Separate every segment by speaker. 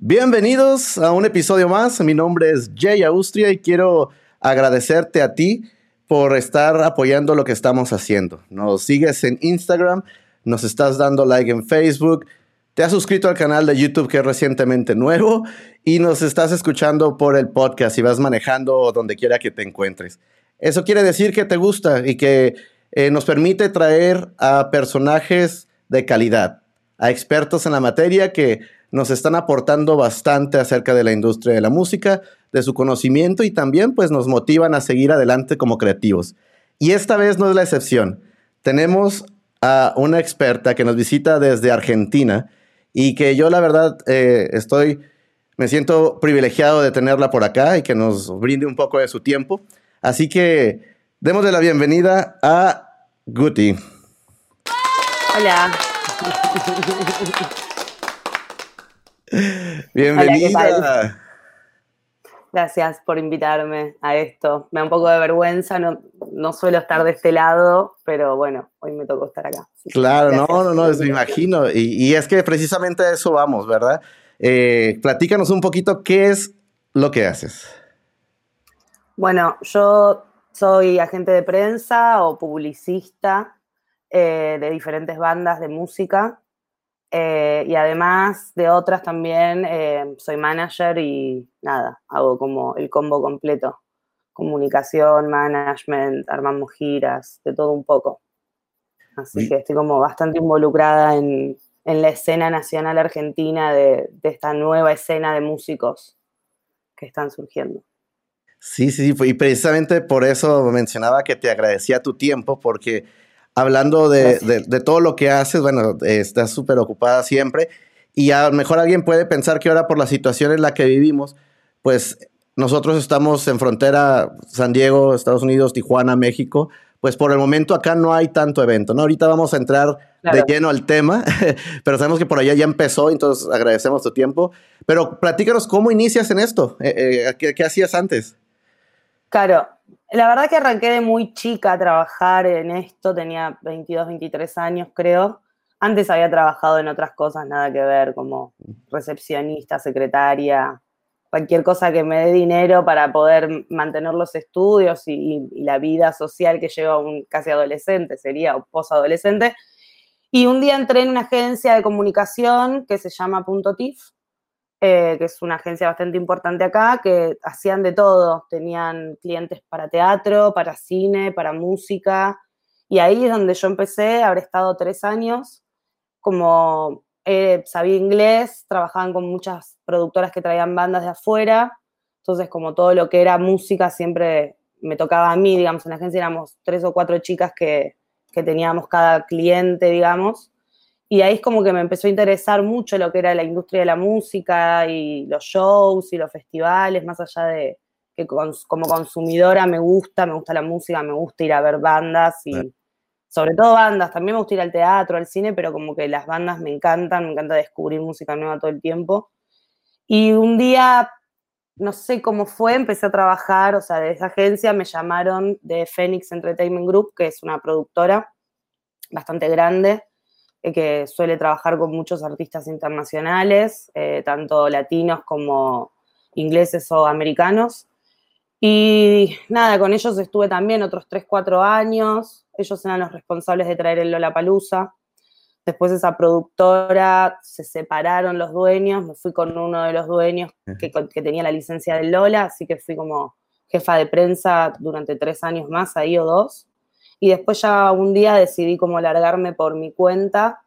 Speaker 1: Bienvenidos a un episodio más. Mi nombre es Jay Austria y quiero agradecerte a ti por estar apoyando lo que estamos haciendo. Nos sigues en Instagram, nos estás dando like en Facebook, te has suscrito al canal de YouTube que es recientemente nuevo y nos estás escuchando por el podcast y vas manejando donde quiera que te encuentres. Eso quiere decir que te gusta y que eh, nos permite traer a personajes de calidad, a expertos en la materia que nos están aportando bastante acerca de la industria de la música, de su conocimiento y también pues nos motivan a seguir adelante como creativos. Y esta vez no es la excepción. Tenemos a una experta que nos visita desde Argentina y que yo la verdad eh, estoy, me siento privilegiado de tenerla por acá y que nos brinde un poco de su tiempo. Así que démosle la bienvenida a Guti.
Speaker 2: Hola.
Speaker 1: Bienvenida.
Speaker 2: Gracias por invitarme a esto. Me da un poco de vergüenza, no, no suelo estar de este lado, pero bueno, hoy me tocó estar acá.
Speaker 1: claro, no, no, no, me imagino. Y, es que precisamente a eso vamos, ¿verdad? Eh, platícanos un poquito qué es lo que haces.
Speaker 2: Bueno, yo soy agente de prensa o publicista eh, de diferentes bandas de música. Eh, y además de otras también eh, soy manager y nada, hago como el combo completo. Comunicación, management, armamos giras, de todo un poco. Así que estoy como bastante involucrada en, en la escena nacional argentina de, de, esta nueva escena de músicos que están surgiendo.
Speaker 1: Sí, sí, sí, y precisamente por eso mencionaba que te agradecía tu tiempo, porque hablando de, todo lo que haces, bueno, estás súper ocupada siempre y a lo mejor alguien puede pensar que ahora por la situación en la que vivimos, pues nosotros estamos en frontera San Diego, Estados Unidos, Tijuana, México, pues por el momento acá no hay tanto evento, ¿no? Ahorita vamos a entrar de lleno al tema, pero sabemos que por allá ya empezó, entonces agradecemos tu tiempo. Pero platícanos cómo inicias en esto, eh, eh, ¿qué, ¿qué hacías antes?
Speaker 2: Claro, la verdad que arranqué de muy chica a trabajar en esto, tenía 22, 23 años creo. Antes había trabajado en otras cosas, nada que ver, como recepcionista, secretaria, cualquier cosa que me dé dinero para poder mantener los estudios y, la vida social que lleva un casi adolescente, sería o posadolescente. Y un día entré en una agencia de comunicación que se llama Punto TIF, eh, que es una agencia bastante importante acá, que hacían de todo. Tenían clientes para teatro, para cine, para música. Y ahí es donde yo empecé, habré estado tres años. Como eh, sabía inglés, trabajaban con muchas productoras que traían bandas de afuera. Entonces, como todo lo que era música siempre me tocaba a mí, digamos, en la agencia éramos tres o cuatro chicas que, que teníamos cada cliente, digamos. Y ahí es como que me empezó a interesar mucho lo que era la industria de la música y los shows y los festivales, más allá de que como consumidora me gusta, me gusta la música, me gusta ir a ver bandas y sobre todo bandas, también me gusta ir al teatro, al cine, pero como que las bandas me encantan, me encanta descubrir música nueva todo el tiempo. Y un día, no sé cómo fue, empecé a trabajar, o sea, de esa agencia me llamaron de Phoenix Entertainment Group, que es una productora bastante grande, que suele trabajar con muchos artistas internacionales, eh, tanto latinos como ingleses o americanos. Y nada, con ellos estuve también otros 3, 4 años. Ellos eran los responsables de traer el Lollapalooza. Después esa productora se separaron los dueños, me fui con uno de los dueños que, que, tenía la licencia del Lola, así que fui como jefa de prensa durante tres años más, ahí o dos. Y después ya un día decidí como largarme por mi cuenta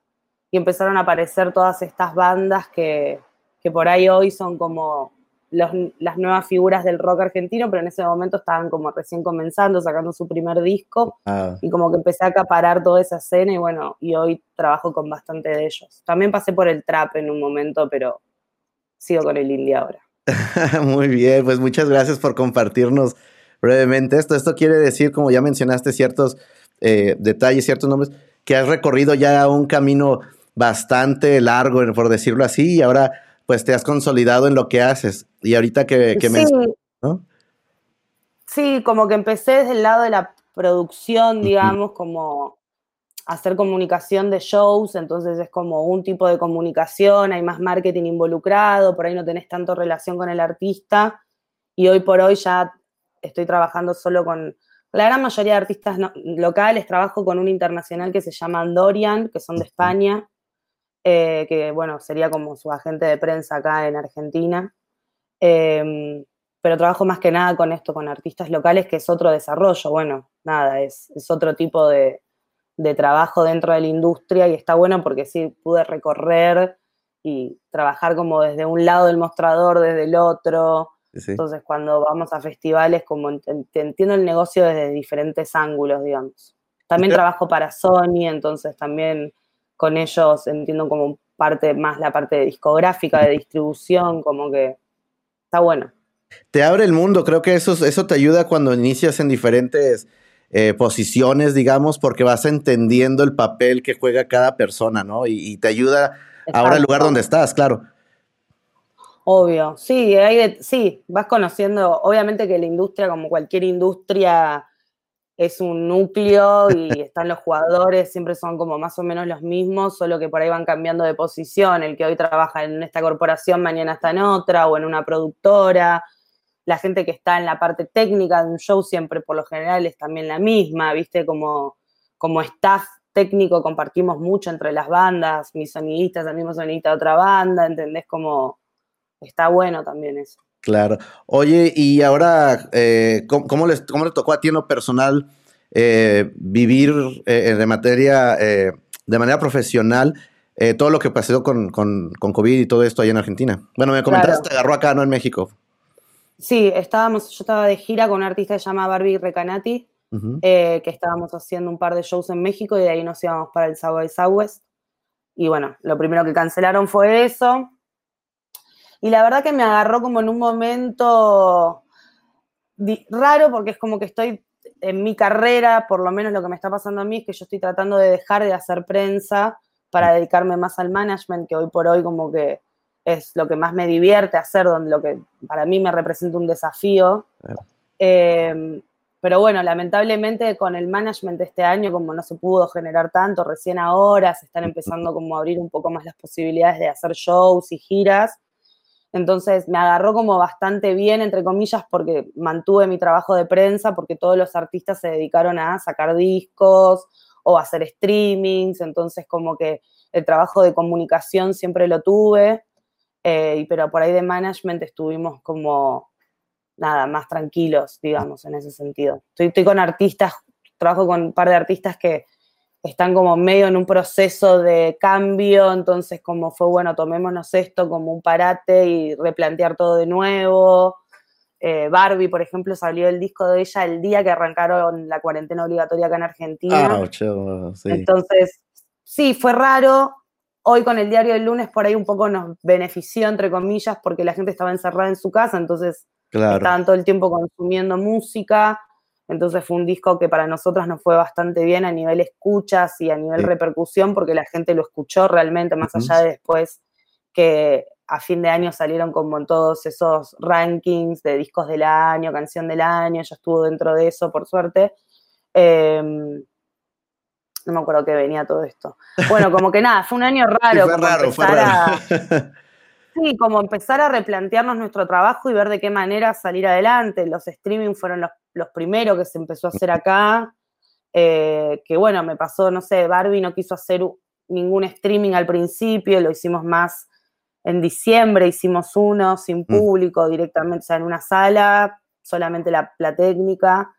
Speaker 2: y empezaron a aparecer todas estas bandas que, que por ahí hoy son como los, las nuevas figuras del rock argentino, pero en ese momento estaban como recién comenzando, sacando su primer disco ah. y como que empecé a acaparar toda esa escena y bueno, y hoy trabajo con bastante de ellos. También pasé por el trap en un momento, pero sigo con el indie ahora.
Speaker 1: Muy bien, pues muchas gracias por compartirnos brevemente esto. Esto quiere decir, como ya mencionaste, ciertos eh, detalles, ciertos nombres, que has recorrido ya un camino bastante largo, por decirlo así, y ahora pues te has consolidado en lo que haces. Y ahorita que, que
Speaker 2: sí. ¿no? Sí, como que empecé desde el lado de la producción, digamos, como hacer comunicación de shows, entonces es como un tipo de comunicación, hay más marketing involucrado, por ahí no tenés tanto relación con el artista y hoy por hoy ya estoy trabajando solo con la gran mayoría de artistas locales, trabajo con un internacional que se llama Dorian, que son de España, eh, que bueno, sería como su agente de prensa acá en Argentina. Em, pero trabajo más que nada con esto, con artistas locales, que es otro desarrollo. Bueno, nada, es, es otro tipo de, de, trabajo dentro de la industria y está bueno porque sí pude recorrer y trabajar como desde un lado del mostrador, desde el otro. Entonces, cuando vamos a festivales, como entiendo el negocio desde diferentes ángulos, digamos. También trabajo para Sony, entonces también con ellos entiendo como parte más la parte discográfica, de distribución, como que está bueno.
Speaker 1: Te abre el mundo, creo que eso, eso te ayuda cuando inicias en diferentes eh, posiciones, digamos, porque vas entendiendo el papel que juega cada persona, ¿no? Y, te ayuda ahora el lugar donde estás, claro.
Speaker 2: Obvio, sí, hay sí, vas conociendo, obviamente que la industria, como cualquier industria, es un núcleo y están los jugadores, siempre son como más o menos los mismos, solo que por ahí van cambiando de posición, el que hoy trabaja en esta corporación mañana está en otra o en una productora, la gente que está en la parte técnica de un show siempre por lo general es también la misma, viste, como, como staff técnico compartimos mucho entre las bandas, mis sonidistas, el mismo sonidista de otra banda, ¿entendés? Como está bueno también eso.
Speaker 1: Claro. Oye, y ahora, eh, ¿cómo, les, ¿cómo le tocó a ti en lo personal eh, vivir eh, de materia, de manera profesional, todo lo que pasó con, con, COVID y todo esto allá en Argentina? Bueno, me comentaste, te agarró acá, ¿no? En México.
Speaker 2: Sí, estábamos, yo estaba de gira con una artista que se llama Barbie Recanati, que estábamos haciendo un par de shows en México y de ahí nos íbamos para el Subway Southwest. Y bueno, lo primero que cancelaron fue eso. Y la verdad que me agarró como en un momento raro porque es como que estoy en mi carrera, por lo menos lo que me está pasando a mí es que yo estoy tratando de dejar de hacer prensa para dedicarme más al management, que hoy por hoy como que es lo que más me divierte hacer, donde lo que para mí me representa un desafío. Em, pero bueno, lamentablemente con el management de este año, como no se pudo generar tanto, recién ahora se están empezando como a abrir un poco más las posibilidades de hacer shows y giras. Entonces me agarró como bastante bien, entre comillas, porque mantuve mi trabajo de prensa, porque todos los artistas se dedicaron a sacar discos o hacer streamings, entonces como que el trabajo de comunicación siempre lo tuve, eh, pero por ahí de management estuvimos como, nada, más tranquilos, digamos, en ese sentido. Estoy con artistas, trabajo con un par de artistas que están como medio en un proceso de cambio, entonces como fue, bueno, tomémonos esto como un parate y replantear todo de nuevo. Eh, Barbie, por ejemplo, salió el disco de ella el día que arrancaron la cuarentena obligatoria acá en Argentina. Ah, sí. Entonces, sí, fue raro. Hoy con el diario del lunes por ahí un poco nos benefició, entre comillas, porque la gente estaba encerrada en su casa, entonces estaban todo el tiempo consumiendo música. Entonces fue un disco que para nosotros nos fue bastante bien a nivel escuchas y a nivel repercusión, porque la gente lo escuchó realmente, más allá de después que a fin de año salieron como en todos esos rankings de discos del año, canción del año, ya estuvo dentro de eso, por suerte. Em, no me acuerdo que venía todo esto. Bueno, como que nada, fue un año raro.
Speaker 1: fue raro, fue raro.
Speaker 2: Sí, como empezar a replantearnos nuestro trabajo y ver de qué manera salir adelante. Los streaming fueron los, primeros que se empezó a hacer acá. Eh, que bueno, me pasó, no sé, Barbie no quiso hacer ningún streaming al principio, lo hicimos más en diciembre, hicimos uno sin mm. público directamente, o sea, en una sala, solamente la, la técnica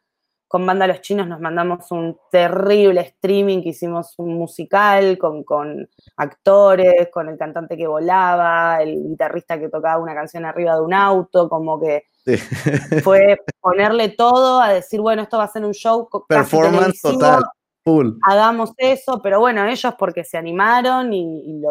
Speaker 2: con Banda Los Chinos nos mandamos un terrible streaming que hicimos un musical con, actores, con el cantante que volaba, el guitarrista que tocaba una canción arriba de un auto, como que fue ponerle todo a decir, bueno, esto va a ser un show.
Speaker 1: Performance total, full.
Speaker 2: Hagamos eso, pero bueno, ellos porque se animaron y,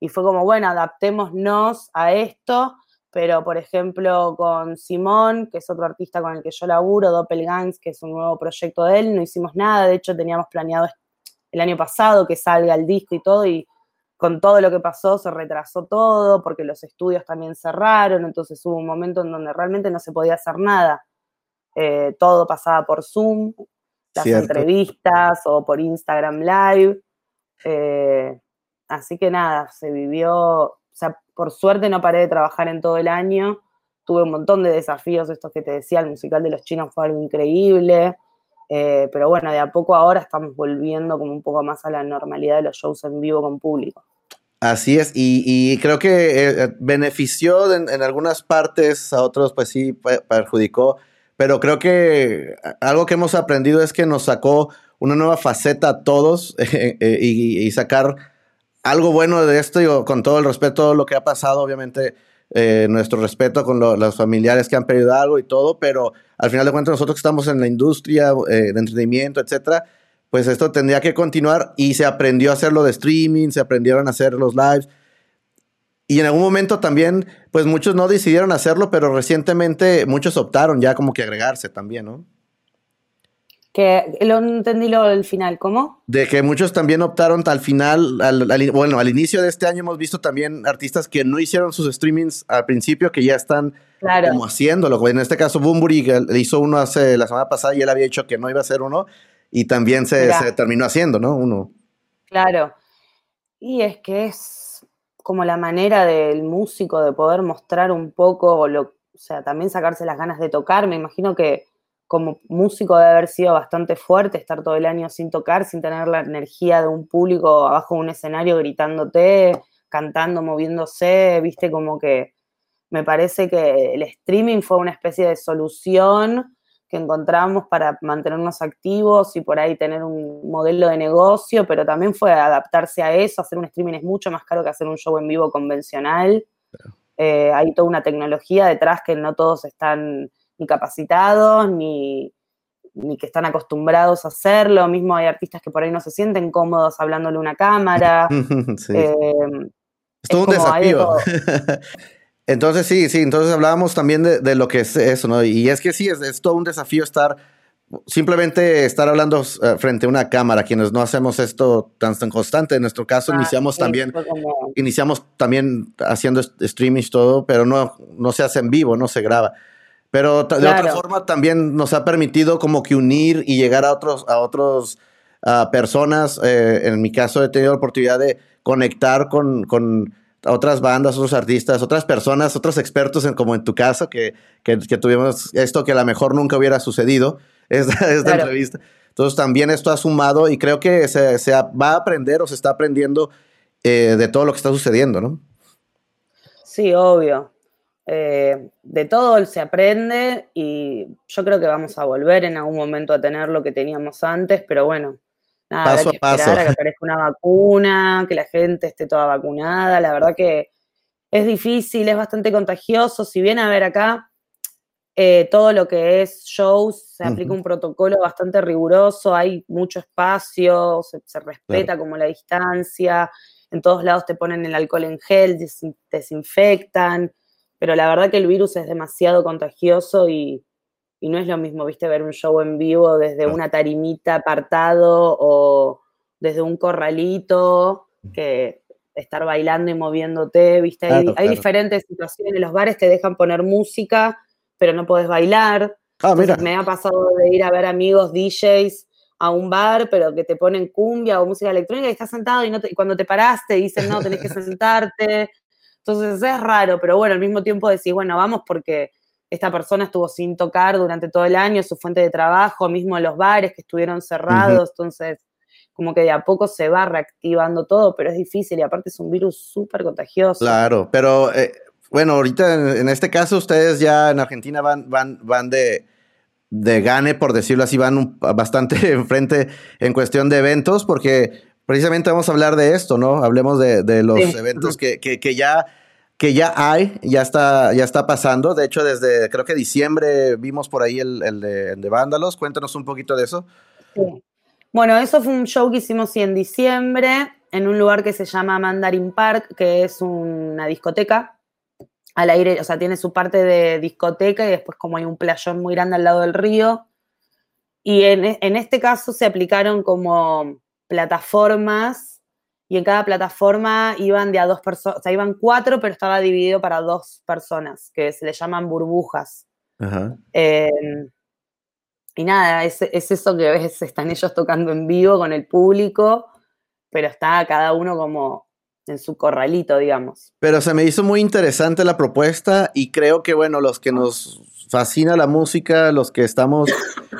Speaker 2: y fue como, bueno, adaptémonos a esto pero por ejemplo con Simón, que es otro artista con el que yo laburo, Doppelgangs, que es un nuevo proyecto de él, no hicimos nada, de hecho teníamos planeado el año pasado que salga el disco y todo, y con todo lo que pasó se retrasó todo, porque los estudios también cerraron, entonces hubo un momento en donde realmente no se podía hacer nada, eh, todo pasaba por Zoom, las entrevistas o por Instagram Live. Eh, así que nada, se vivió, o sea, por suerte no paré de trabajar en todo el año. Tuve un montón de desafíos, estos que te decía, el musical de los chinos fue algo increíble. Eh, pero bueno, de a poco ahora estamos volviendo como un poco más a la normalidad de los shows en vivo con público.
Speaker 1: Así es, y, creo que eh, benefició en, algunas partes, a otros pues sí perjudicó, pero creo que algo que hemos aprendido es que nos sacó una nueva faceta a todos eh, y, sacar algo bueno de esto, y con todo el respeto lo que ha pasado, obviamente nuestro respeto con los familiares que han perdido algo y todo, pero al final de cuentas nosotros que estamos en la industria de entretenimiento, etcétera, pues esto tendría que continuar y se aprendió a hacerlo de streaming, se aprendieron a hacer los lives. Y en algún momento también, pues muchos no decidieron hacerlo, pero recientemente muchos optaron ya como que agregarse también, ¿no?
Speaker 2: Que lo entendí lo del final, ¿cómo?
Speaker 1: De que muchos también optaron al final, bueno, al inicio de este año hemos visto también artistas que no hicieron sus streamings al principio, que ya están como haciéndolo. En este caso, Boombury hizo uno hace la semana pasada y él había dicho que no iba a hacer uno y también se, terminó haciendo, ¿no? Uno.
Speaker 2: Claro. Y es que es como la manera del músico de poder mostrar un poco, lo, o sea, también sacarse las ganas de tocar. Me imagino que como músico debe haber sido bastante fuerte estar todo el año sin tocar, sin tener la energía de un público abajo de un escenario gritándote, cantando, moviéndose, viste, como que me parece que el streaming fue una especie de solución que encontramos para mantenernos activos y por ahí tener un modelo de negocio, pero también fue adaptarse a eso, hacer un streaming es mucho más caro que hacer un show en vivo convencional. Eh, hay toda una tecnología detrás que no todos están ni capacitados, ni, que están acostumbrados a hacerlo. Mismo hay artistas que por ahí no se sienten cómodos hablándole a una cámara.
Speaker 1: Eh, es todo un desafío. Entonces, sí, sí, entonces hablábamos también de, lo que es eso, ¿no? Y es que sí, es, todo un desafío estar, simplemente estar hablando eh, frente a una cámara, quienes no hacemos esto tan, tan constante. En nuestro caso, ah, iniciamos también, iniciamos también haciendo streaming y todo, pero no, no se hace en vivo, no se graba. Pero de otra forma también nos ha permitido como que unir y llegar a otros, a otros personas. Eh, en mi caso he tenido la oportunidad de conectar con, con otras bandas, otros artistas, otras personas, otros expertos, en, como en tu caso, que, que, tuvimos esto que a lo mejor nunca hubiera sucedido, esta, esta entrevista. Entonces también esto ha sumado y creo que se, se va a aprender o se está aprendiendo eh, de todo lo que está sucediendo, ¿no?
Speaker 2: Sí, obvio. Eh, de todo se aprende y yo creo que vamos a volver en algún momento a tener lo que teníamos antes, pero bueno, Nada, paso a paso. a que aparezca una vacuna, que la gente esté toda vacunada. La verdad que es difícil, es bastante contagioso. Si bien a ver acá, eh, todo lo que es shows, se aplica un protocolo bastante riguroso, hay mucho espacio, se, respeta como la distancia, en todos lados te ponen el alcohol en gel, desinfectan, pero la verdad que el virus es demasiado contagioso y, y no es lo mismo, viste, ver un show en vivo desde una tarimita apartado o desde un corralito que estar bailando y moviéndote, viste, hay, diferentes situaciones, los bares te dejan poner música, pero no puedes bailar. Ah, me ha pasado de ir a ver amigos DJs a un bar, pero que te ponen cumbia o música electrónica y estás sentado y, no y cuando te paraste dicen, no, tenés que sentarte. Entonces es raro, pero bueno, al mismo tiempo decís, bueno, vamos porque esta persona estuvo sin tocar durante todo el año, su fuente de trabajo, mismo los bares que estuvieron cerrados, entonces como que de a poco se va reactivando todo, pero es difícil y aparte es un virus súper contagioso.
Speaker 1: Claro, pero eh, bueno, ahorita en, este caso ustedes ya en Argentina van, van, van de, de gane, por decirlo así, van bastante enfrente en cuestión de eventos, porque precisamente vamos a hablar de esto, ¿no? Hablemos de, los eventos que, que, que ya que ya hay, ya está, ya está pasando. De hecho, desde creo que diciembre vimos por ahí el, de, Vándalos. Cuéntanos un poquito de eso.
Speaker 2: Bueno, eso fue un show que hicimos en diciembre en un lugar que se llama Mandarin Park, que es una discoteca al aire, o sea, tiene su parte de discoteca y después como hay un playón muy grande al lado del río. Y en, en este caso se aplicaron como plataformas y en cada plataforma iban de a dos personas, o sea, iban cuatro, pero estaba dividido para dos personas, que se le llaman burbujas. Em, y nada, es, es eso que ves, están ellos tocando en vivo con el público, pero está cada uno como en su corralito, digamos.
Speaker 1: Pero se me hizo muy interesante la propuesta y creo que, bueno, los que nos fascina la música, los que estamos,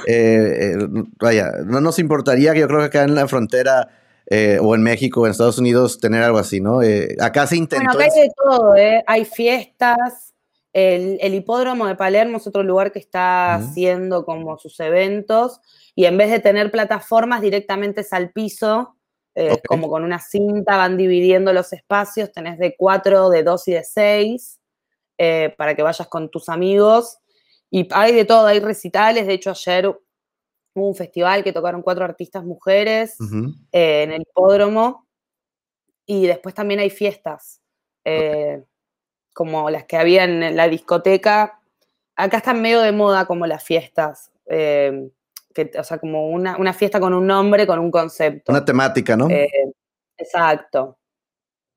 Speaker 1: eh, eh, vaya, no nos importaría que yo creo que acá en la frontera eh, o en México o en Estados Unidos tener algo así, ¿no? acá se intentó.
Speaker 2: Bueno, acá hay de todo, ¿eh? Hay fiestas. El, hipódromo de Palermo es otro lugar que está haciendo como sus eventos y en vez de tener plataformas directamente es al piso eh, como con una cinta van dividiendo los espacios, tenés de cuatro, de dos y de seis, eh, para que vayas con tus amigos. Y hay de todo, hay recitales, de hecho ayer hubo un festival que tocaron cuatro artistas mujeres eh, en el hipódromo, y después también hay fiestas, como las que había en la discoteca. Acá están medio de moda como las fiestas o sea, como una, fiesta con un nombre, con un concepto.
Speaker 1: Una temática, ¿no?
Speaker 2: Eh, exacto.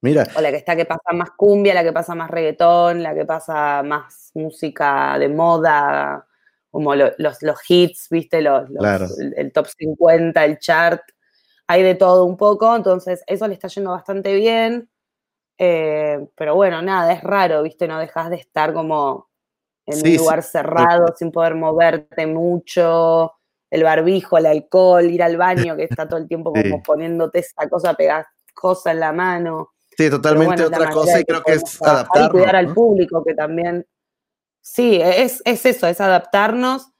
Speaker 1: Mira.
Speaker 2: O la que está que pasa más cumbia, la que pasa más reggaetón, la que pasa más música de moda, como los, los, hits, ¿viste? Los, el, top 50, el chart. Hay de todo un poco, entonces eso le está yendo bastante bien. Eh, pero bueno, nada, es raro, ¿viste? No dejas de estar como en un lugar cerrado, sin poder moverte mucho el barbijo, el alcohol, ir al baño, que está todo el tiempo como poniéndote esa cosa pegajosa en la mano.
Speaker 1: Sí, totalmente otra cosa y creo que es adaptarnos.
Speaker 2: cuidar al público, que también. Sí, es, eso, es adaptarnos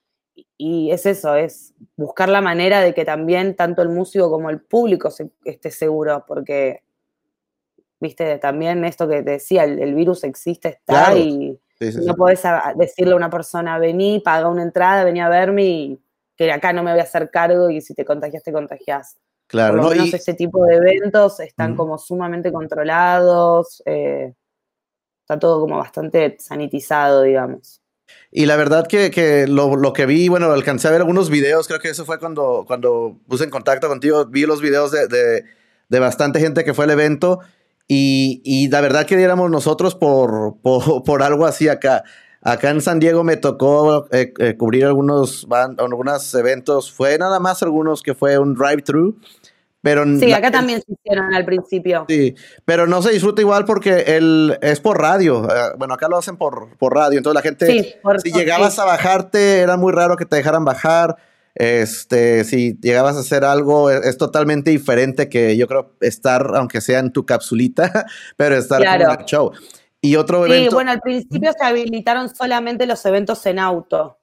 Speaker 2: y es eso, es buscar la manera de que también tanto el músico como el público esté seguro, porque, viste, también esto que te decía, el, virus existe, está y no podés decirle a una persona, vení, paga una entrada, vení a verme y que acá no me voy a hacer cargo y si te contagias, te contagias.
Speaker 1: Claro,
Speaker 2: Por lo menos este tipo de eventos están como sumamente controlados, eh, está todo como bastante sanitizado, digamos.
Speaker 1: Y la verdad que, lo, que vi, bueno, alcancé a ver algunos videos, creo que eso fue cuando, cuando puse en contacto contigo, vi los videos de, bastante gente que fue al evento y, y la verdad que diéramos nosotros por, por, por algo así acá. Acá en San Diego me tocó eh, eh, cubrir algunos, algunos eventos. Fue nada más algunos que fue un drive-thru. Pero
Speaker 2: sí, acá también se hicieron al principio.
Speaker 1: Sí, pero no se disfruta igual porque el, es por radio. Eh, bueno, acá lo hacen por, por radio. Entonces la gente, si llegabas a bajarte, era muy raro que te dejaran bajar. Este, si llegabas a hacer algo, es, totalmente diferente que yo creo estar, aunque sea en tu capsulita, pero estar en el show. Y otro evento.
Speaker 2: Sí, bueno, al principio se habilitaron solamente los eventos en auto.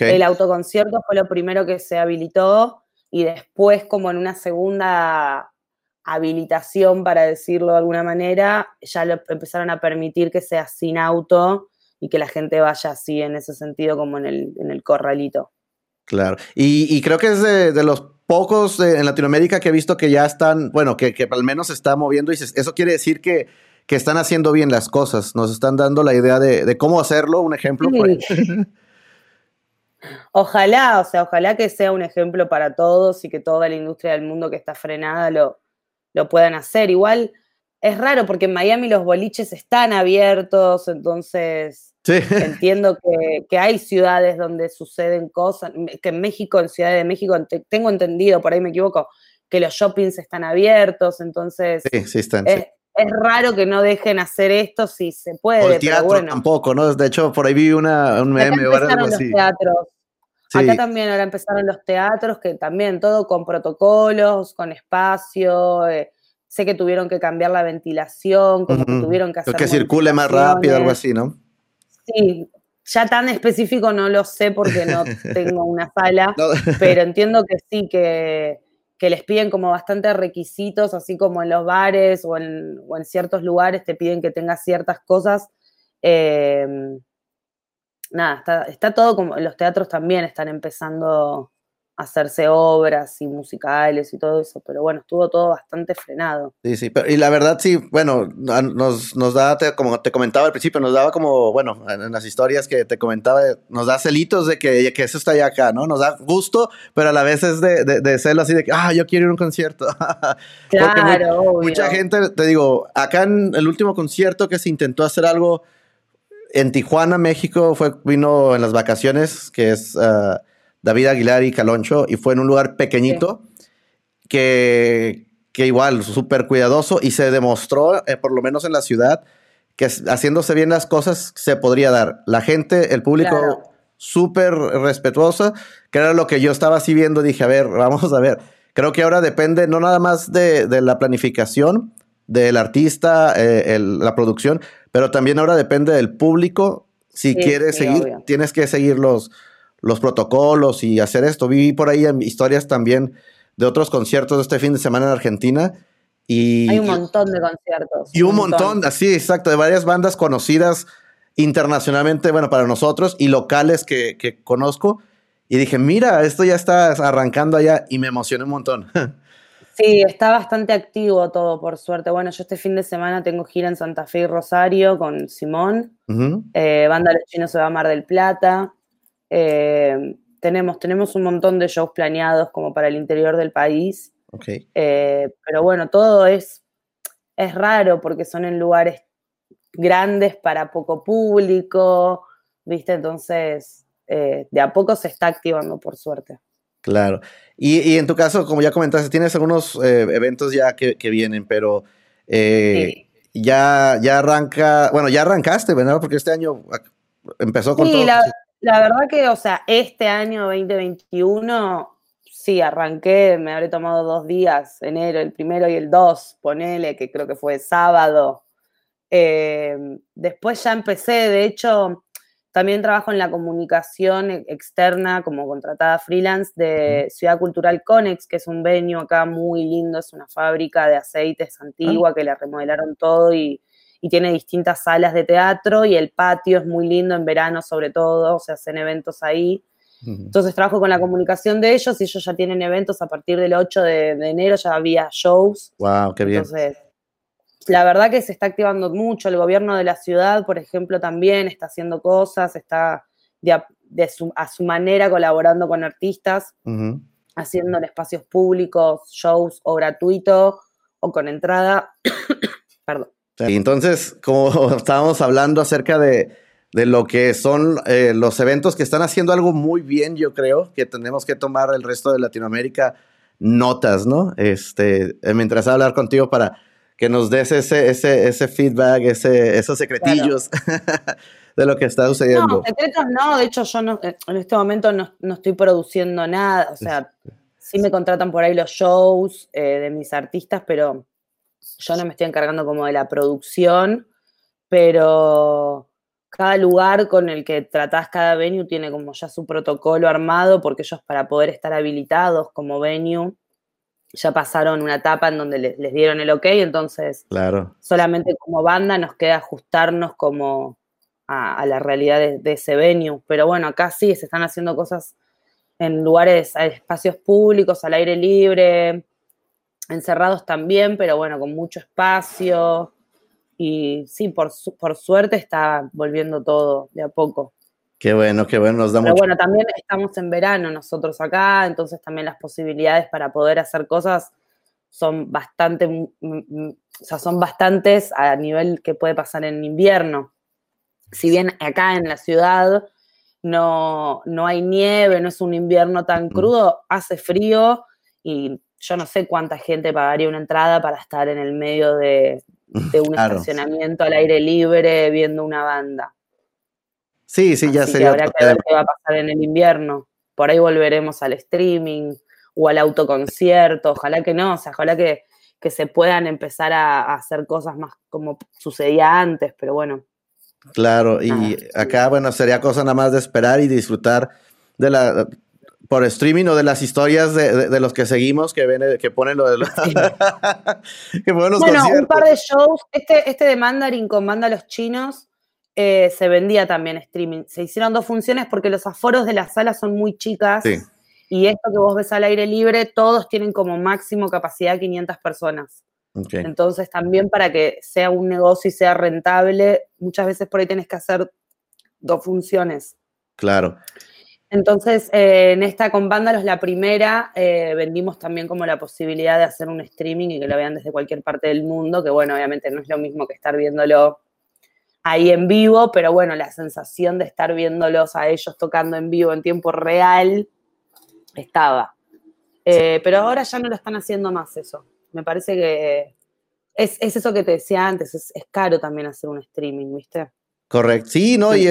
Speaker 2: El autoconcierto fue lo primero que se habilitó y después, como en una segunda habilitación, para decirlo de alguna manera, ya lo empezaron a permitir que sea sin auto y que la gente vaya así en ese sentido, como en el, en el corralito.
Speaker 1: Claro. Y, creo que es de, los pocos en Latinoamérica que he visto que ya están, bueno, que, que al menos se está moviendo y eso quiere decir que que están haciendo bien las cosas, nos están dando la idea de, cómo hacerlo, un ejemplo.
Speaker 2: ojalá, o sea, ojalá que sea un ejemplo para todos y que toda la industria del mundo que está frenada lo, lo puedan hacer. Igual es raro porque en Miami los boliches están abiertos, entonces entiendo que, que, hay ciudades donde suceden cosas, que en México, en Ciudad de México, tengo entendido, por ahí me equivoco, que los shoppings están abiertos, entonces
Speaker 1: sí, sí están,
Speaker 2: es raro que no dejen hacer esto si se puede. el teatro pero bueno.
Speaker 1: tampoco, ¿no? De hecho, por ahí vi una, un meme
Speaker 2: o algo así. Los teatros. Acá también ahora empezaron los teatros, que también todo con protocolos, con espacio. Eh, sé que tuvieron que cambiar la ventilación, como que tuvieron que hacer.
Speaker 1: Que circule más rápido, algo así, ¿no?
Speaker 2: Sí, ya tan específico no lo sé porque no tengo una sala, pero entiendo que sí, que, que les piden como bastantes requisitos, así como en los bares o en, ciertos lugares te piden que tengas ciertas cosas. Em, nada, está, está, todo como, los teatros también están empezando hacerse obras y musicales y todo eso, pero bueno, estuvo todo bastante frenado.
Speaker 1: Sí, sí, pero, y la verdad sí, bueno, nos, nos da, como te comentaba al principio, nos daba como, bueno, en las historias que te comentaba, nos da celitos de que, que eso está ya acá, ¿no? Nos da gusto, pero a la vez es de, de, de así de que, ah, yo quiero ir a un concierto.
Speaker 2: claro,
Speaker 1: Mucha gente, te digo, acá en el último concierto que se intentó hacer algo en Tijuana, México, fue, vino en las vacaciones, que es... Ah, David Aguilar y Caloncho, y fue en un lugar pequeñito que, que igual, súper cuidadoso, y se demostró, eh, por lo menos en la ciudad, que haciéndose bien las cosas se podría dar. La gente, el público súper respetuosa, que era lo que yo estaba así viendo, dije, a ver, vamos a ver. Creo que ahora depende no nada más de, de la planificación del artista, eh, la producción, pero también ahora depende del público. Si quieres seguir, tienes que seguir los, los protocolos y hacer esto. Vi por ahí historias también de otros conciertos de este fin de semana en Argentina. Y,
Speaker 2: Hay un montón de conciertos.
Speaker 1: Y un, montón, así, exacto, de varias bandas conocidas internacionalmente, bueno, para nosotros y locales que, que conozco. Y dije, mira, esto ya está arrancando allá y me emocioné un montón.
Speaker 2: Sí, está bastante activo todo, por suerte. Bueno, yo este fin de semana tengo gira en Santa Fe y Rosario con Simón. Eh, Banda Los Chinos se va a Mar del Plata. Eh, tenemos, tenemos un montón de shows planeados como para el interior del país. Eh, pero bueno, todo es, es raro porque son en lugares grandes para poco público, ¿viste? Entonces, de a poco se está activando, por suerte.
Speaker 1: Claro. Y, en tu caso, como ya comentaste, tienes algunos eh, eventos ya que, vienen, pero eh, ya, ya arranca, bueno, ya arrancaste, ¿verdad? Porque este año empezó con todo.
Speaker 2: La, la verdad que, o sea, este año 2021, sí, arranqué, me habré tomado dos días, enero, el primero y el dos, ponele, que creo que fue sábado. Eh, después ya empecé, de hecho, también trabajo en la comunicación e-, externa como contratada freelance de Ciudad Cultural Conex, que es un venue acá muy lindo, es una fábrica de aceites antigua que la remodelaron todo y, tiene distintas salas de teatro y el patio es muy lindo en verano sobre todo, se hacen eventos ahí. Entonces trabajo con la comunicación de ellos y ellos ya tienen eventos a partir del 8 de, enero, ya había shows.
Speaker 1: Wow, qué bien.
Speaker 2: Entonces, la verdad que se está activando mucho. El gobierno de la ciudad, por ejemplo, también está haciendo cosas, está a, su, manera colaborando con artistas, haciendo en espacios públicos, shows o gratuito o con entrada. Perdón.
Speaker 1: Entonces, como estábamos hablando acerca de, lo que son eh, los eventos que están haciendo algo muy bien, yo creo que tenemos que tomar el resto de Latinoamérica notas, ¿no? Este, eh, mientras hablar contigo para que nos des ese, ese, ese feedback, ese, esos secretillos de lo que está sucediendo.
Speaker 2: No, secretos no, de hecho yo no, en este momento no, estoy produciendo nada, o sea, sí me contratan por ahí los shows eh, de mis artistas, pero yo no me estoy encargando como de la producción, pero cada lugar con el que tratás cada venue tiene como ya su protocolo armado, porque ellos para poder estar habilitados como venue ya pasaron una etapa en donde les, dieron el ok, entonces
Speaker 1: claro.
Speaker 2: solamente como banda nos queda ajustarnos como a, la realidad de, ese venue. Pero bueno, acá sí se están haciendo cosas en lugares, espacios públicos, al aire libre, encerrados también, pero bueno, con mucho espacio. Y sí, por, por suerte está volviendo todo de a poco.
Speaker 1: Qué bueno, qué bueno, nos da
Speaker 2: Pero bueno, también estamos en verano nosotros acá, entonces también las posibilidades para poder hacer cosas son bastante, mm, mm, o sea, son bastantes a nivel que puede pasar en invierno. Si bien acá en la ciudad no, no hay nieve, no es un invierno tan mm. crudo, hace frío y yo no sé cuánta gente pagaría una entrada para estar en el medio de, un estacionamiento al aire libre viendo una banda.
Speaker 1: Sí, sí, ya sería.
Speaker 2: habrá que ver qué va a pasar en el invierno. Por ahí volveremos al streaming o al autoconcierto. Ojalá que no, o sea, ojalá que, se puedan empezar a, hacer cosas más como sucedía antes, pero bueno.
Speaker 1: Claro, y acá, bueno, sería cosa nada más de esperar y disfrutar de la por streaming o de las historias de, los que seguimos que ven que ponen lo de los,
Speaker 2: que ponen los bueno, un par de shows. Este, este de Mandarin con Manda los Chinos eh, se vendía también streaming. Se hicieron dos funciones porque los aforos de la sala son muy chicas. Y esto que vos ves al aire libre, todos tienen como máximo capacidad 500 personas. Entonces también para que sea un negocio y sea rentable, muchas veces por ahí tenés que hacer dos funciones.
Speaker 1: Claro.
Speaker 2: Entonces, eh, en esta con Vándalos, la primera, eh, vendimos también como la posibilidad de hacer un streaming y que lo vean desde cualquier parte del mundo, que bueno, obviamente no es lo mismo que estar viéndolo ahí en vivo, pero bueno, la sensación de estar viéndolos a ellos tocando en vivo en tiempo real estaba. Eh, pero ahora ya no lo están haciendo más eso. Me parece que es, eso que te decía antes, es, caro también hacer un streaming, ¿viste?
Speaker 1: Correcto, sí, ¿no? y,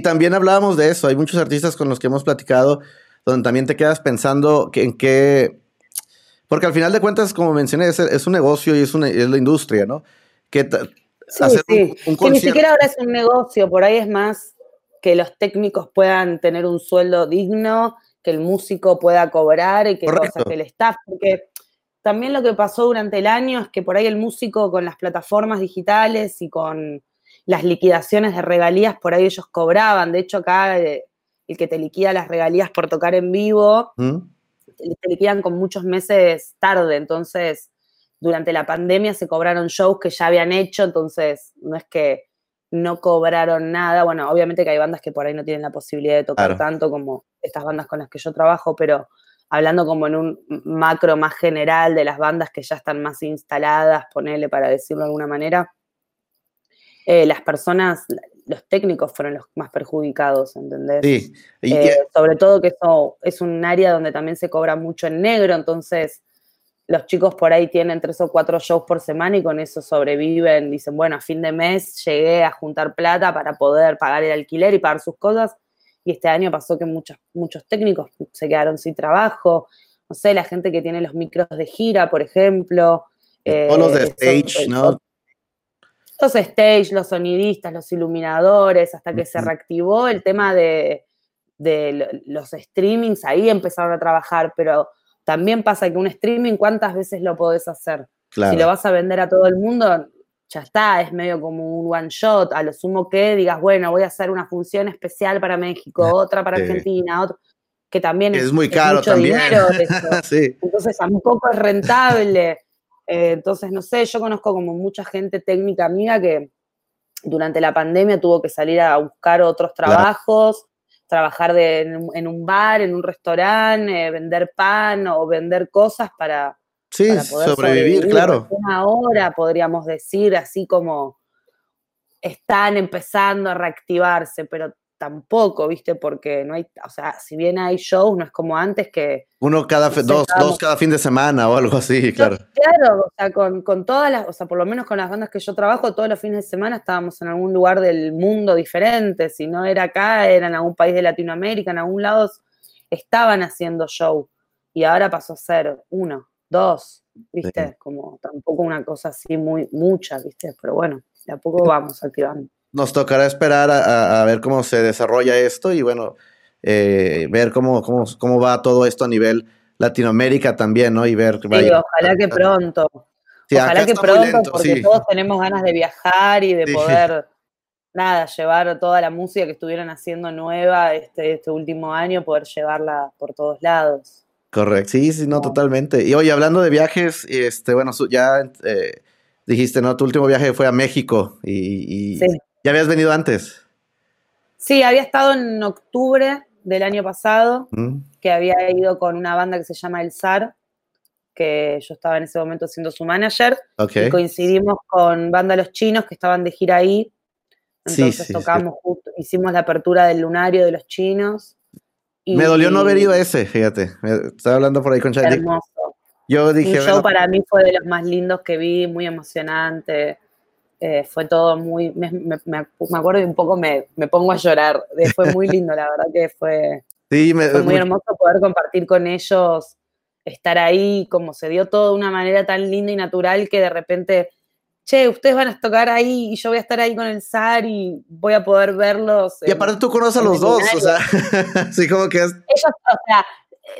Speaker 1: también hablábamos de eso, hay muchos artistas con los que hemos platicado donde también te quedas pensando en qué... Porque al final de cuentas, como mencioné, es, un negocio y es, una, es la industria, ¿no? Que
Speaker 2: hacer Un, que ni siquiera ahora es un negocio, por ahí es más que los técnicos puedan tener un sueldo digno, que el músico pueda cobrar y que, cosas, que el staff, porque también lo que pasó durante el año es que por ahí el músico con las plataformas digitales y con las liquidaciones de regalías, por ahí ellos cobraban. De hecho, acá eh, el que te liquida las regalías por tocar en vivo, ¿Mm? te liquidan con muchos meses tarde. Entonces, durante la pandemia se cobraron shows que ya habían hecho, entonces no es que no cobraron nada. Bueno, obviamente que hay bandas que por ahí no tienen la posibilidad de tocar tanto como estas bandas con las que yo trabajo, pero hablando como en un macro más general de las bandas que ya están más instaladas, ponerle para decirlo de alguna manera, eh, las personas, los técnicos fueron los más perjudicados, ¿entendés? Sí. Eh, sobre todo que eso es un área donde también se cobra mucho en negro, entonces los chicos por ahí tienen tres o cuatro shows por semana y con eso sobreviven. Dicen, bueno, a fin de mes llegué a juntar plata para poder pagar el alquiler y pagar sus cosas. Y este año pasó que muchos, muchos técnicos se quedaron sin trabajo. No sé, la gente que tiene los micros de gira, por ejemplo.
Speaker 1: Eh, los de stage, ¿no?
Speaker 2: Los stage, los sonidistas, los iluminadores, hasta que se reactivó el tema de, de los streamings, ahí empezaron a trabajar, pero también pasa que un streaming, ¿cuántas veces lo podés hacer? Si lo vas a vender a todo el mundo, ya está, es medio como un one shot, a lo sumo que digas, bueno, voy a hacer una función especial para México, otra para Argentina, otro, que también
Speaker 1: es, muy caro también. Dinero
Speaker 2: Entonces tampoco es rentable. Eh, entonces, no sé, yo conozco como mucha gente técnica amiga que durante la pandemia tuvo que salir a buscar otros trabajos trabajar en, un bar, en un restaurante, eh, vender pan o vender cosas para,
Speaker 1: sí, poder sobrevivir, claro.
Speaker 2: Una hora, podríamos decir, así como están empezando a reactivarse, pero tampoco, ¿viste? Porque no hay, o sea, si bien hay shows, no es como antes que...
Speaker 1: Uno cada, dos, dos cada fin de semana o algo así, claro.
Speaker 2: Claro, o sea, con, con, todas las, o sea, por lo menos con las bandas que yo trabajo, todos los fines de semana estábamos en algún lugar del mundo diferente, si no era acá, era en algún país de Latinoamérica, en algún lado estaban haciendo show, y ahora pasó a ser uno, dos, ¿viste? Como tampoco una cosa así muy, mucha, ¿viste? Pero bueno, de a poco vamos activando
Speaker 1: nos tocará esperar a, ver cómo se desarrolla esto y bueno, eh, ver cómo, cómo, cómo, va todo esto a nivel Latinoamérica también, ¿no? Y ver.
Speaker 2: Sí, ojalá que pronto. ojalá que pronto, porque todos tenemos ganas de viajar y de poder, nada, llevar toda la música que estuvieron haciendo nueva este, este último año, poder llevarla por todos lados.
Speaker 1: Correcto, sí, sí, no, totalmente. Y oye, hablando de viajes, este, bueno, ya eh, dijiste, ¿no? Tu último viaje fue a México y, y ¿Ya habías venido antes?
Speaker 2: Sí, había estado en octubre del año pasado, mm. que había ido con una banda que se llama El Zar, que yo estaba en ese momento siendo su manager. Y coincidimos con Banda Los Chinos, que estaban de gira ahí. Entonces tocamos justo, hicimos la apertura del lunario de los chinos.
Speaker 1: Me dolió no haber ido a ese, fíjate. Estaba hablando por ahí con Charlie.
Speaker 2: Hermoso.
Speaker 1: Yo dije.
Speaker 2: Un show para mí fue de los más lindos que vi, muy emocionante. Eh, fue todo muy, me, me, acuerdo y un poco me, pongo a llorar. Fue muy lindo, la verdad que fue, muy hermoso poder compartir con ellos, estar ahí, como se dio todo de una manera tan linda y natural que de repente, che, ustedes van a tocar ahí y yo voy a estar ahí con el SAR y voy a poder verlos.
Speaker 1: Y aparte tú conoces a los dos, o sea, sí, como que es...
Speaker 2: Ellos, o sea,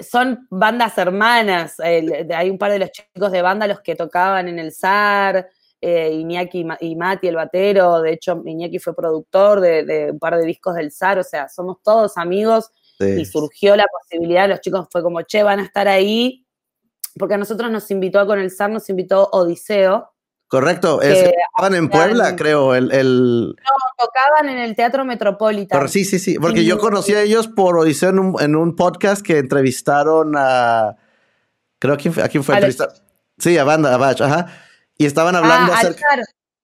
Speaker 2: son bandas hermanas. hay un par de los chicos de banda los que tocaban en el SAR, eh, Iñaki y Mati, el batero, de hecho Iñaki fue productor de, un par de discos del SAR, o sea, somos todos amigos y surgió la posibilidad, los chicos fue como, che, van a estar ahí, porque a nosotros nos invitó con el SAR, nos invitó Odiseo.
Speaker 1: Correcto, estaban en Puebla, creo, el,
Speaker 2: No, tocaban en el Teatro Metropolitan.
Speaker 1: sí, sí, sí, porque yo conocí a ellos por Odiseo en un, podcast que entrevistaron a... Creo que a quién fue entrevistado. Sí, a Banda, a Bach, ajá. Y estaban ah, hablando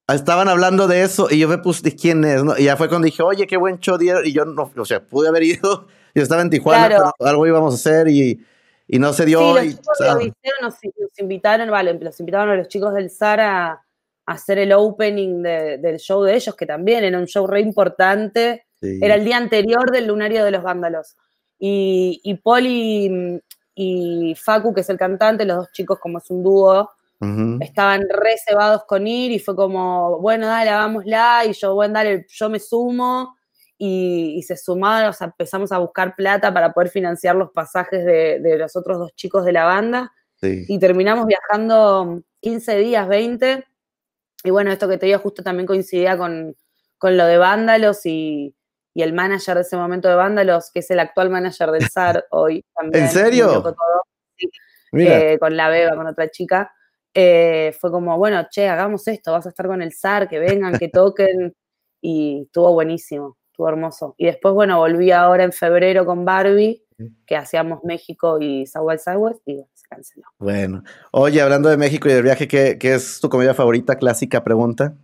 Speaker 1: Estaban hablando de eso y yo me puse, ¿quién es? Y ya fue cuando dije, oye, qué buen show dieron. Y yo no, o sea, pude haber ido, Yo estaba en Tijuana, pero algo íbamos a hacer y, no se dio.
Speaker 2: Sí, los chicos nos, invitaron, vale, los invitaron a los chicos del SAR a, hacer el opening del show de ellos, que también era un show re importante. Era el día anterior del lunario de los vándalos. Y, y Poli y Facu, que es el cantante, los dos chicos como es un dúo, estaban reservados con ir y fue como, bueno, dale, hagámosla, y yo, bueno, dale, yo me sumo, y, se sumaron, o sea, empezamos a buscar plata para poder financiar los pasajes de, los otros dos chicos de la banda, y terminamos viajando 15 días, 20, y bueno, esto que te digo justo también coincidía con, con lo de Vándalos y, y el manager de ese momento de Vándalos, que es el actual manager del SAR hoy. También,
Speaker 1: ¿En serio?
Speaker 2: Eh, con la beba, con otra chica. Eh, fue como, bueno, che, hagamos esto, vas a estar con el SAR, que vengan, que toquen. Y estuvo buenísimo, estuvo hermoso. Y después, bueno, volví ahora en febrero con Barbie, que hacíamos México y South Southwest, y se canceló.
Speaker 1: Bueno, oye, hablando de México y del viaje, ¿qué, es tu comedia favorita? Clásica pregunta.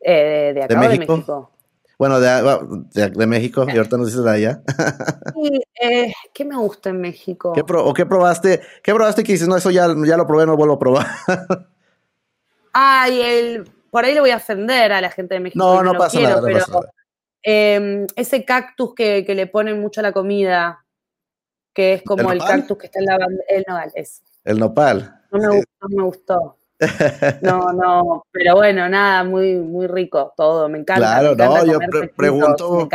Speaker 2: Eh, de acá de México.
Speaker 1: Bueno, de, de, México, y ahorita nos dices de allá.
Speaker 2: Eh, ¿Qué me gusta en México?
Speaker 1: ¿Qué ¿O qué probaste? ¿Qué probaste que dices, no, eso ya, ya lo probé, no vuelvo a probar?
Speaker 2: Ay, el, por ahí le voy a ofender a la gente de México.
Speaker 1: No, no, pasa nada, pero
Speaker 2: em, ese cactus que, le ponen mucho a la comida, que es como el, cactus que está en la el nopal, es.
Speaker 1: El nopal.
Speaker 2: No me, no me gustó. No, no, pero bueno, nada, muy, muy rico todo, me encanta.
Speaker 1: Claro, no, yo pregunto,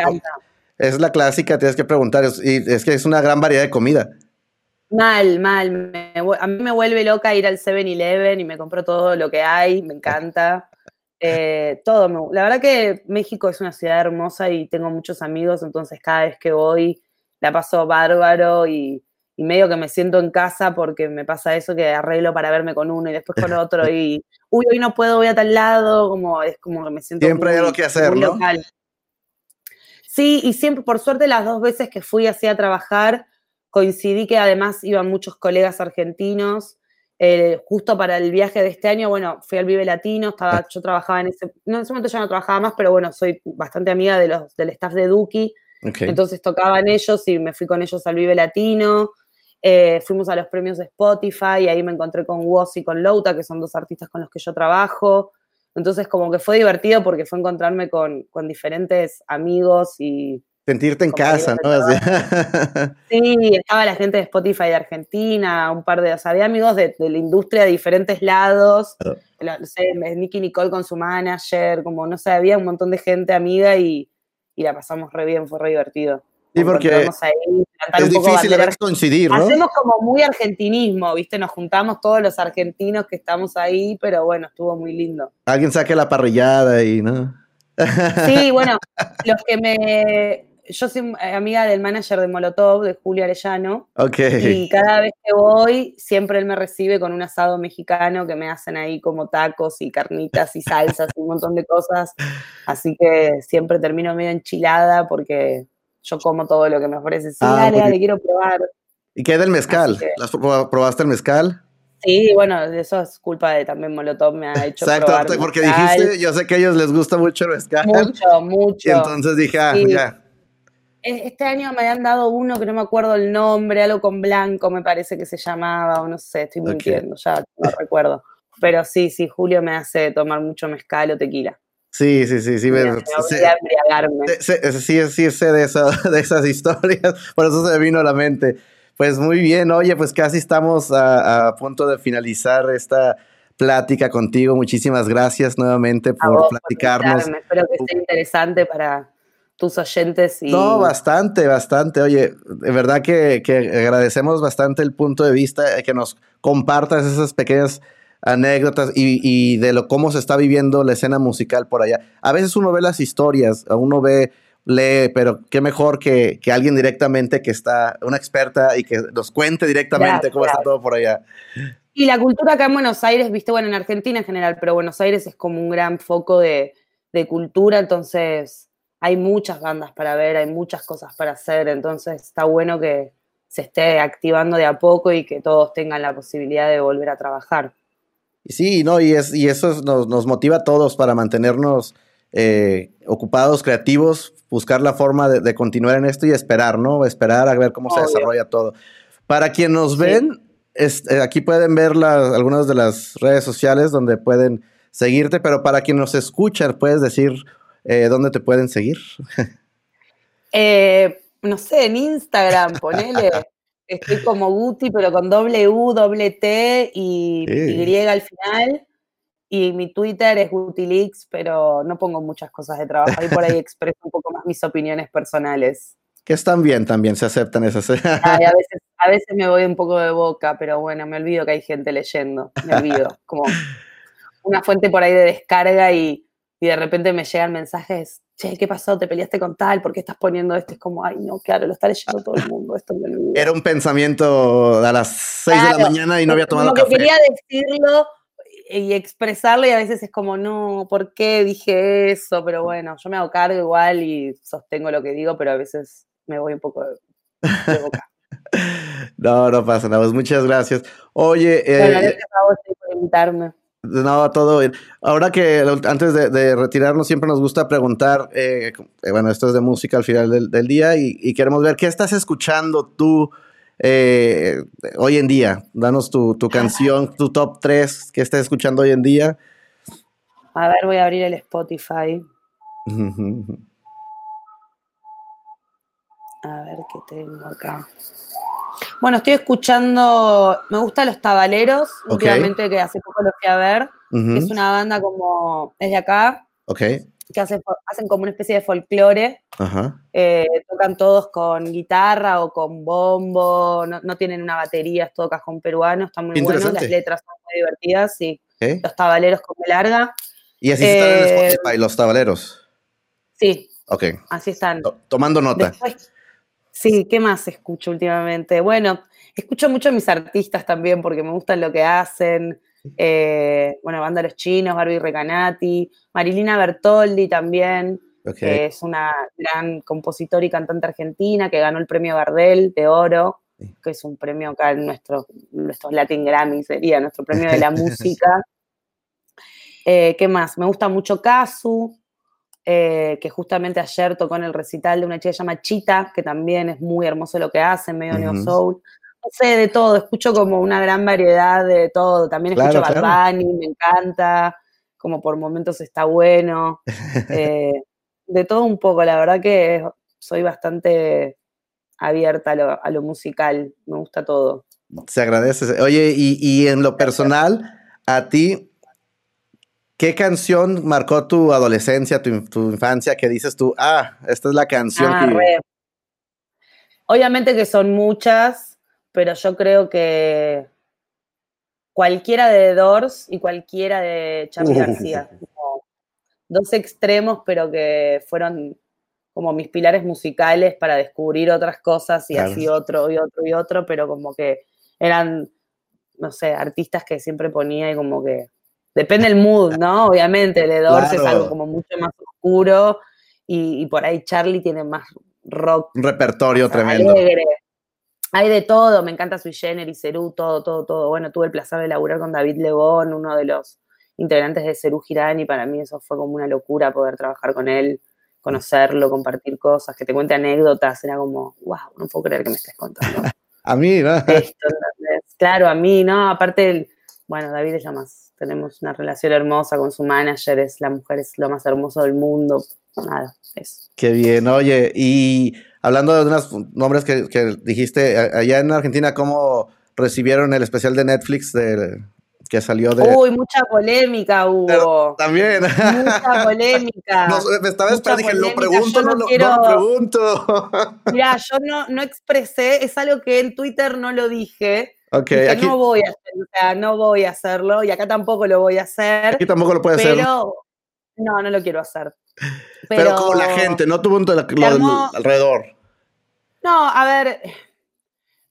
Speaker 1: es la clásica, tienes que preguntar, y es que es una gran variedad de comida.
Speaker 2: Mal, mal, a mí me vuelve loca ir al 7-Eleven y me compro todo lo que hay, me encanta. Eh, todo, la verdad que México es una ciudad hermosa y tengo muchos amigos, entonces cada vez que voy la paso bárbaro y, y medio que me siento en casa porque me pasa eso que arreglo para verme con uno y después con otro y uy, hoy no puedo, voy a tal lado, como es como que me siento
Speaker 1: Siempre hay algo que hacer, ¿no?
Speaker 2: Sí, y siempre, por suerte, las dos veces que fui así a trabajar, coincidí que además iban muchos colegas argentinos. Eh, justo para el viaje de este año, bueno, fui al Vive Latino, estaba, ah. yo trabajaba en ese, no, en ese momento ya no trabajaba más, pero bueno, soy bastante amiga de los, del staff de Duki, entonces tocaban ellos y me fui con ellos al Vive Latino. Eh, fuimos a los premios de Spotify y ahí me encontré con Woz y con Louta, que son dos artistas con los que yo trabajo. Entonces como que fue divertido porque fue encontrarme con, con diferentes amigos y...
Speaker 1: Sentirte en casa, ¿no?
Speaker 2: sí, estaba la gente de Spotify de Argentina, un par de, o sea, había amigos de, la industria de diferentes lados, no sé, Nicky Nicole con su manager, como, no sé, había un montón de gente amiga y, y la pasamos re bien, fue re divertido.
Speaker 1: Sí, porque es difícil a veces coincidir, ¿no?
Speaker 2: Hacemos como muy argentinismo, ¿viste? Nos juntamos todos los argentinos que estamos ahí, pero bueno, estuvo muy lindo.
Speaker 1: Alguien saque la parrillada y, ¿no?
Speaker 2: Sí, bueno, los que me... Yo soy amiga del manager de Molotov, de Julio Arellano.
Speaker 1: Ok.
Speaker 2: Y cada vez que voy, siempre él me recibe con un asado mexicano que me hacen ahí como tacos y carnitas y salsas y un montón de cosas. Así que siempre termino medio enchilada porque yo como todo lo que me ofrece. Sí, ah, dale, dale, quiero probar.
Speaker 1: ¿Y qué del mezcal? ¿Probaste el mezcal?
Speaker 2: Sí, bueno, eso es culpa de también Molotov, me ha hecho
Speaker 1: Exacto, porque dijiste, yo sé que a ellos les gusta mucho el mezcal.
Speaker 2: Mucho, mucho.
Speaker 1: Y entonces dije, ah, ya.
Speaker 2: E, este año me han dado uno que no me acuerdo el nombre, algo con blanco me parece que se llamaba, o no sé, estoy mintiendo, ya no recuerdo. Pero sí, sí, Julio me hace tomar mucho mezcal o tequila.
Speaker 1: Sí, sí, sí, sí. Me, sí, sí, sé de, de esas historias, por eso se me vino a la mente. Pues muy bien, oye, pues casi estamos a, punto de finalizar esta plática contigo. Muchísimas gracias nuevamente por platicarnos.
Speaker 2: Espero que sea interesante para tus oyentes. Y...
Speaker 1: No, bastante, bastante. Oye, de verdad que, que agradecemos bastante el punto de vista, que nos compartas esas pequeñas anécdotas y, de lo cómo se está viviendo la escena musical por allá. A veces uno ve las historias, uno ve, lee, pero qué mejor que, alguien directamente que está, una experta y que nos cuente directamente cómo está todo por allá.
Speaker 2: Y la cultura acá en Buenos Aires, viste, bueno, en Argentina en general, pero Buenos Aires es como un gran foco de, de cultura, entonces hay muchas bandas para ver, hay muchas cosas para hacer, entonces está bueno que se esté activando de a poco y que todos tengan la posibilidad de volver a trabajar.
Speaker 1: Sí, no, y, es, y eso nos, motiva a todos para mantenernos eh, ocupados, creativos, buscar la forma de, continuar en esto y esperar, ¿no? Esperar a ver cómo se desarrolla todo. Para quienes nos ven, eh, aquí pueden ver algunas de las redes sociales donde pueden seguirte, pero para quienes nos escuchan, ¿puedes decir eh, dónde te pueden seguir?
Speaker 2: no sé, en Instagram, ponele. Estoy como Guti, pero con W, doble T y Y al final. Y mi Twitter es Gutilix, pero no pongo muchas cosas de trabajo. Y por ahí expreso un poco más mis opiniones personales.
Speaker 1: Que están bien también, se aceptan esas.
Speaker 2: a, veces, a veces me voy un poco de boca, pero bueno, me olvido que hay gente leyendo. Me olvido. Como una fuente por ahí de descarga y, y de repente me llegan mensajes che, ¿qué pasó? ¿Te peleaste con tal? ¿Por qué estás poniendo esto? Es como, ay, no, claro, lo está leyendo todo el mundo. Esto me
Speaker 1: Era un pensamiento a las 6 de la mañana y no había tomado como
Speaker 2: café. quería decirlo y expresarlo y a veces es como, no, ¿por qué dije eso? Pero bueno, yo me hago cargo igual y sostengo lo que digo, pero a veces me voy un poco de, boca.
Speaker 1: no, no pasa nada. Pues muchas gracias. Oye,
Speaker 2: eh, gracias a vos por invitarme.
Speaker 1: No, todo bien. Ahora que antes de, retirarnos siempre nos gusta preguntar, eh, eh, bueno, esto es de música al final del, día y, queremos ver qué estás escuchando tú eh, hoy en día. Danos tu, canción, tu top 3 que estás escuchando hoy en día.
Speaker 2: A ver, voy a abrir el Spotify. a ver qué tengo acá. Bueno, estoy escuchando, me gustan los tabaleros, últimamente que hace poco los fui a ver. Es una banda como, es de acá. Que hacen como una especie de folclore. Eh, tocan todos con guitarra o con bombo, no, tienen una batería, es todo cajón peruano, están muy buenos, las letras son muy divertidas, sí. Los tabaleros con larga.
Speaker 1: ¿Y así están en eh, Spotify, los tabaleros?
Speaker 2: Sí.
Speaker 1: Ok.
Speaker 2: Así están.
Speaker 1: tomando nota.
Speaker 2: Sí, ¿qué más escucho últimamente? Bueno, escucho mucho a mis artistas también porque me gustan lo que hacen. Eh, bueno, Banda Los Chinos, Barbie Recanati, Marilina Bertoldi también, que es una gran compositora y cantante argentina que ganó el premio Gardel de Oro, que es un premio acá en nuestro, nuestros Latin Grammy, sería nuestro premio de la música. Eh, ¿Qué más? Me gusta mucho Casu, eh, que justamente ayer tocó en el recital de una chica que se llama Chita, que también es muy hermoso lo que hace, medio neo soul. No sé, de todo, escucho como una gran variedad de todo. También escucho claro, me encanta, como por momentos está bueno. Eh, de todo un poco, la verdad que soy bastante abierta a lo, musical, me gusta todo.
Speaker 1: Se agradece. Oye, y, y en lo personal, a ti, ¿Qué canción marcó tu adolescencia, tu, infancia, que dices tú, ah, esta es la canción ah, que...
Speaker 2: Obviamente que son muchas, pero yo creo que cualquiera de Doors y cualquiera de Charlie García. dos extremos, pero que fueron como mis pilares musicales para descubrir otras cosas y así otro y otro y otro, pero como que eran, no sé, artistas que siempre ponía y como que Depende del mood, ¿no? Obviamente, The Doors es algo como mucho más oscuro y, por ahí Charlie tiene más rock.
Speaker 1: Un repertorio tremendo. Alegre.
Speaker 2: Hay de todo, me encanta Sui Generis, Cerú, todo, todo, todo. Bueno, tuve el placer de laburar con David Lebón, uno de los integrantes de Cerú Girán, y para mí eso fue como una locura poder trabajar con él, conocerlo, compartir cosas, que te cuente anécdotas. Era como, wow, no puedo creer que me estés contando.
Speaker 1: a mí, ¿no?
Speaker 2: claro, a mí, ¿no? Aparte, bueno, David es lo más tenemos una relación hermosa con su manager, es la mujer es lo más hermoso del mundo, nada, eso.
Speaker 1: Qué bien, oye, y hablando de unos nombres que, dijiste, allá en Argentina, ¿cómo recibieron el especial de Netflix de, que salió de...
Speaker 2: Uy, mucha polémica hubo.
Speaker 1: también.
Speaker 2: Mucha polémica.
Speaker 1: No, me estaba esperando, dije, lo pregunto, no, lo, pregunto.
Speaker 2: Mira, yo no, no expresé, es algo que en Twitter no lo dije, no voy a hacer, o sea, no voy a hacerlo y acá tampoco lo voy a hacer.
Speaker 1: Aquí tampoco lo puede hacer.
Speaker 2: Pero no, no lo quiero hacer.
Speaker 1: Pero, como la gente, no tuvo un alrededor.
Speaker 2: No, a ver,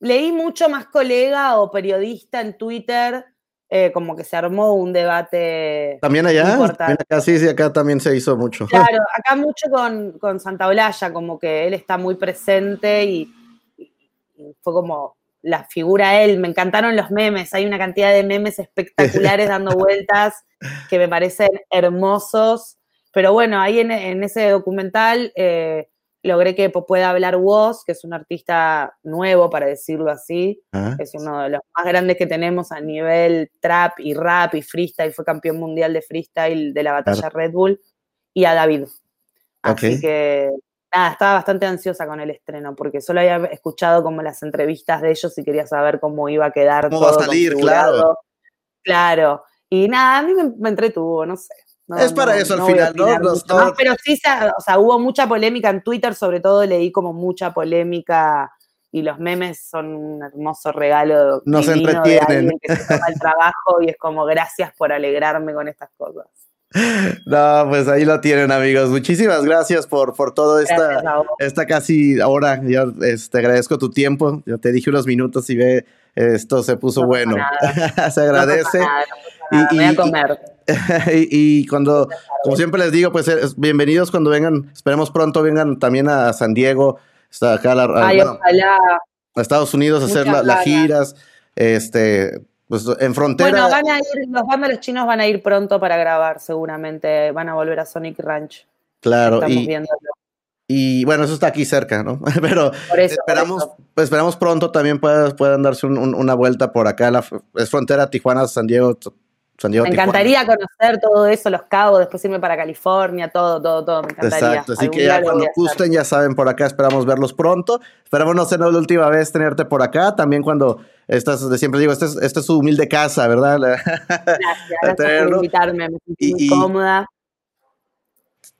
Speaker 2: leí mucho más colega o periodista en Twitter, eh, como que se armó un debate.
Speaker 1: ¿También allá? Acá sí, sí, acá también se hizo mucho.
Speaker 2: Claro, acá mucho con, con Santa Olalla, como que él está muy presente y fue como la figura él, me encantaron los memes, hay una cantidad de memes espectaculares dando vueltas que me parecen hermosos. Pero bueno, ahí en, ese documental eh, logré que pueda hablar Woz, que es un artista nuevo, para decirlo así. Ah. Es uno de los más grandes que tenemos a nivel trap y rap y freestyle. Fue campeón mundial de freestyle de la batalla Red Bull. Y a David. Así que nada, estaba bastante ansiosa con el estreno, porque solo había escuchado como las entrevistas de ellos y quería saber cómo iba a quedar.
Speaker 1: ¿Cómo va a salir? Claro.
Speaker 2: Claro. Y nada, a mí me entretuvo, no sé
Speaker 1: es para eso al final, ¿no?
Speaker 2: pero sí, o sea, hubo mucha polémica en Twitter, sobre todo leí como mucha polémica y los memes son un hermoso regalo.
Speaker 1: Nos entretienen.
Speaker 2: que se toma el trabajo y es como gracias por alegrarme con estas cosas.
Speaker 1: No, pues ahí lo tienen, amigos. Muchísimas gracias por, por todo esta, esta casi hora. Yo este, agradezco tu tiempo. Yo te dije unos minutos y ve, esto se puso bueno. se agradece.
Speaker 2: y, voy a comer.
Speaker 1: y, cuando, como siempre les digo, pues bienvenidos cuando vengan, esperemos pronto vengan también a San Diego, está acá a, Estados Unidos a hacer las giras, este, pues en frontera.
Speaker 2: Bueno, van a ir, los bandos chinos van a ir pronto para grabar, seguramente, van a volver a Sonic Ranch.
Speaker 1: Claro, y, y bueno, eso está aquí cerca, ¿no? Pero esperamos, pues esperamos pronto también puedan, darse una vuelta por acá. La, es frontera Tijuana-San Diego,
Speaker 2: me encantaría conocer todo eso, los cabos, después irme para California, todo, todo, todo, me encantaría.
Speaker 1: Exacto, así que ya cuando gusten, ya saben, por acá esperamos verlos pronto. Esperamos no ser la última vez tenerte por acá, también cuando estás, siempre digo, esta es, es su humilde casa, ¿verdad?
Speaker 2: Gracias, gracias por invitarme, me siento muy cómoda.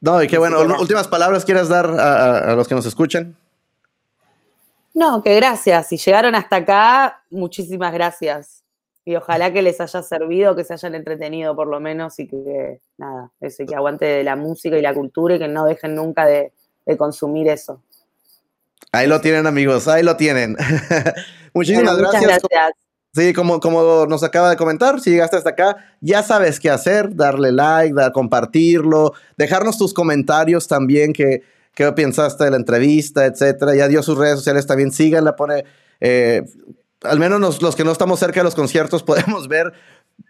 Speaker 1: No, y qué bueno, últimas palabras quieras dar a, a los que nos escuchan.
Speaker 2: No, que gracias. Si llegaron hasta acá, muchísimas gracias y ojalá que les haya servido, que se hayan entretenido por lo menos y que, nada, eso, que aguante de la música y la cultura y que no dejen nunca de, consumir eso.
Speaker 1: Ahí lo tienen, amigos, ahí lo tienen. Muchísimas gracias. Sí, como, como nos acaba de comentar, si llegaste hasta acá, ya sabes qué hacer, darle like, dar, compartirlo, dejarnos tus comentarios también, que, qué pensaste de la entrevista, etcétera. Ya dio sus redes sociales también, síganla, pone eh, al menos los que no estamos cerca de los conciertos podemos ver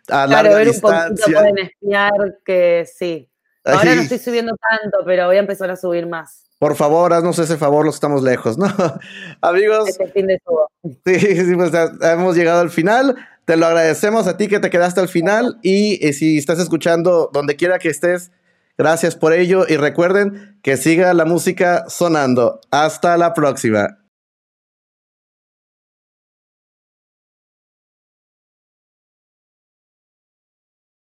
Speaker 1: a claro, ver un poquito
Speaker 2: pueden espiar que sí. Ahora no estoy subiendo tanto, pero voy a empezar a subir más.
Speaker 1: Por favor, haznos ese favor, los estamos lejos, ¿no? Amigos.
Speaker 2: Este fin de todo.
Speaker 1: Sí, sí, pues hemos llegado al final. Te lo agradecemos a ti que te quedaste al final y, y si estás escuchando donde quiera que estés, gracias por ello y recuerden que siga la música sonando. Hasta la próxima.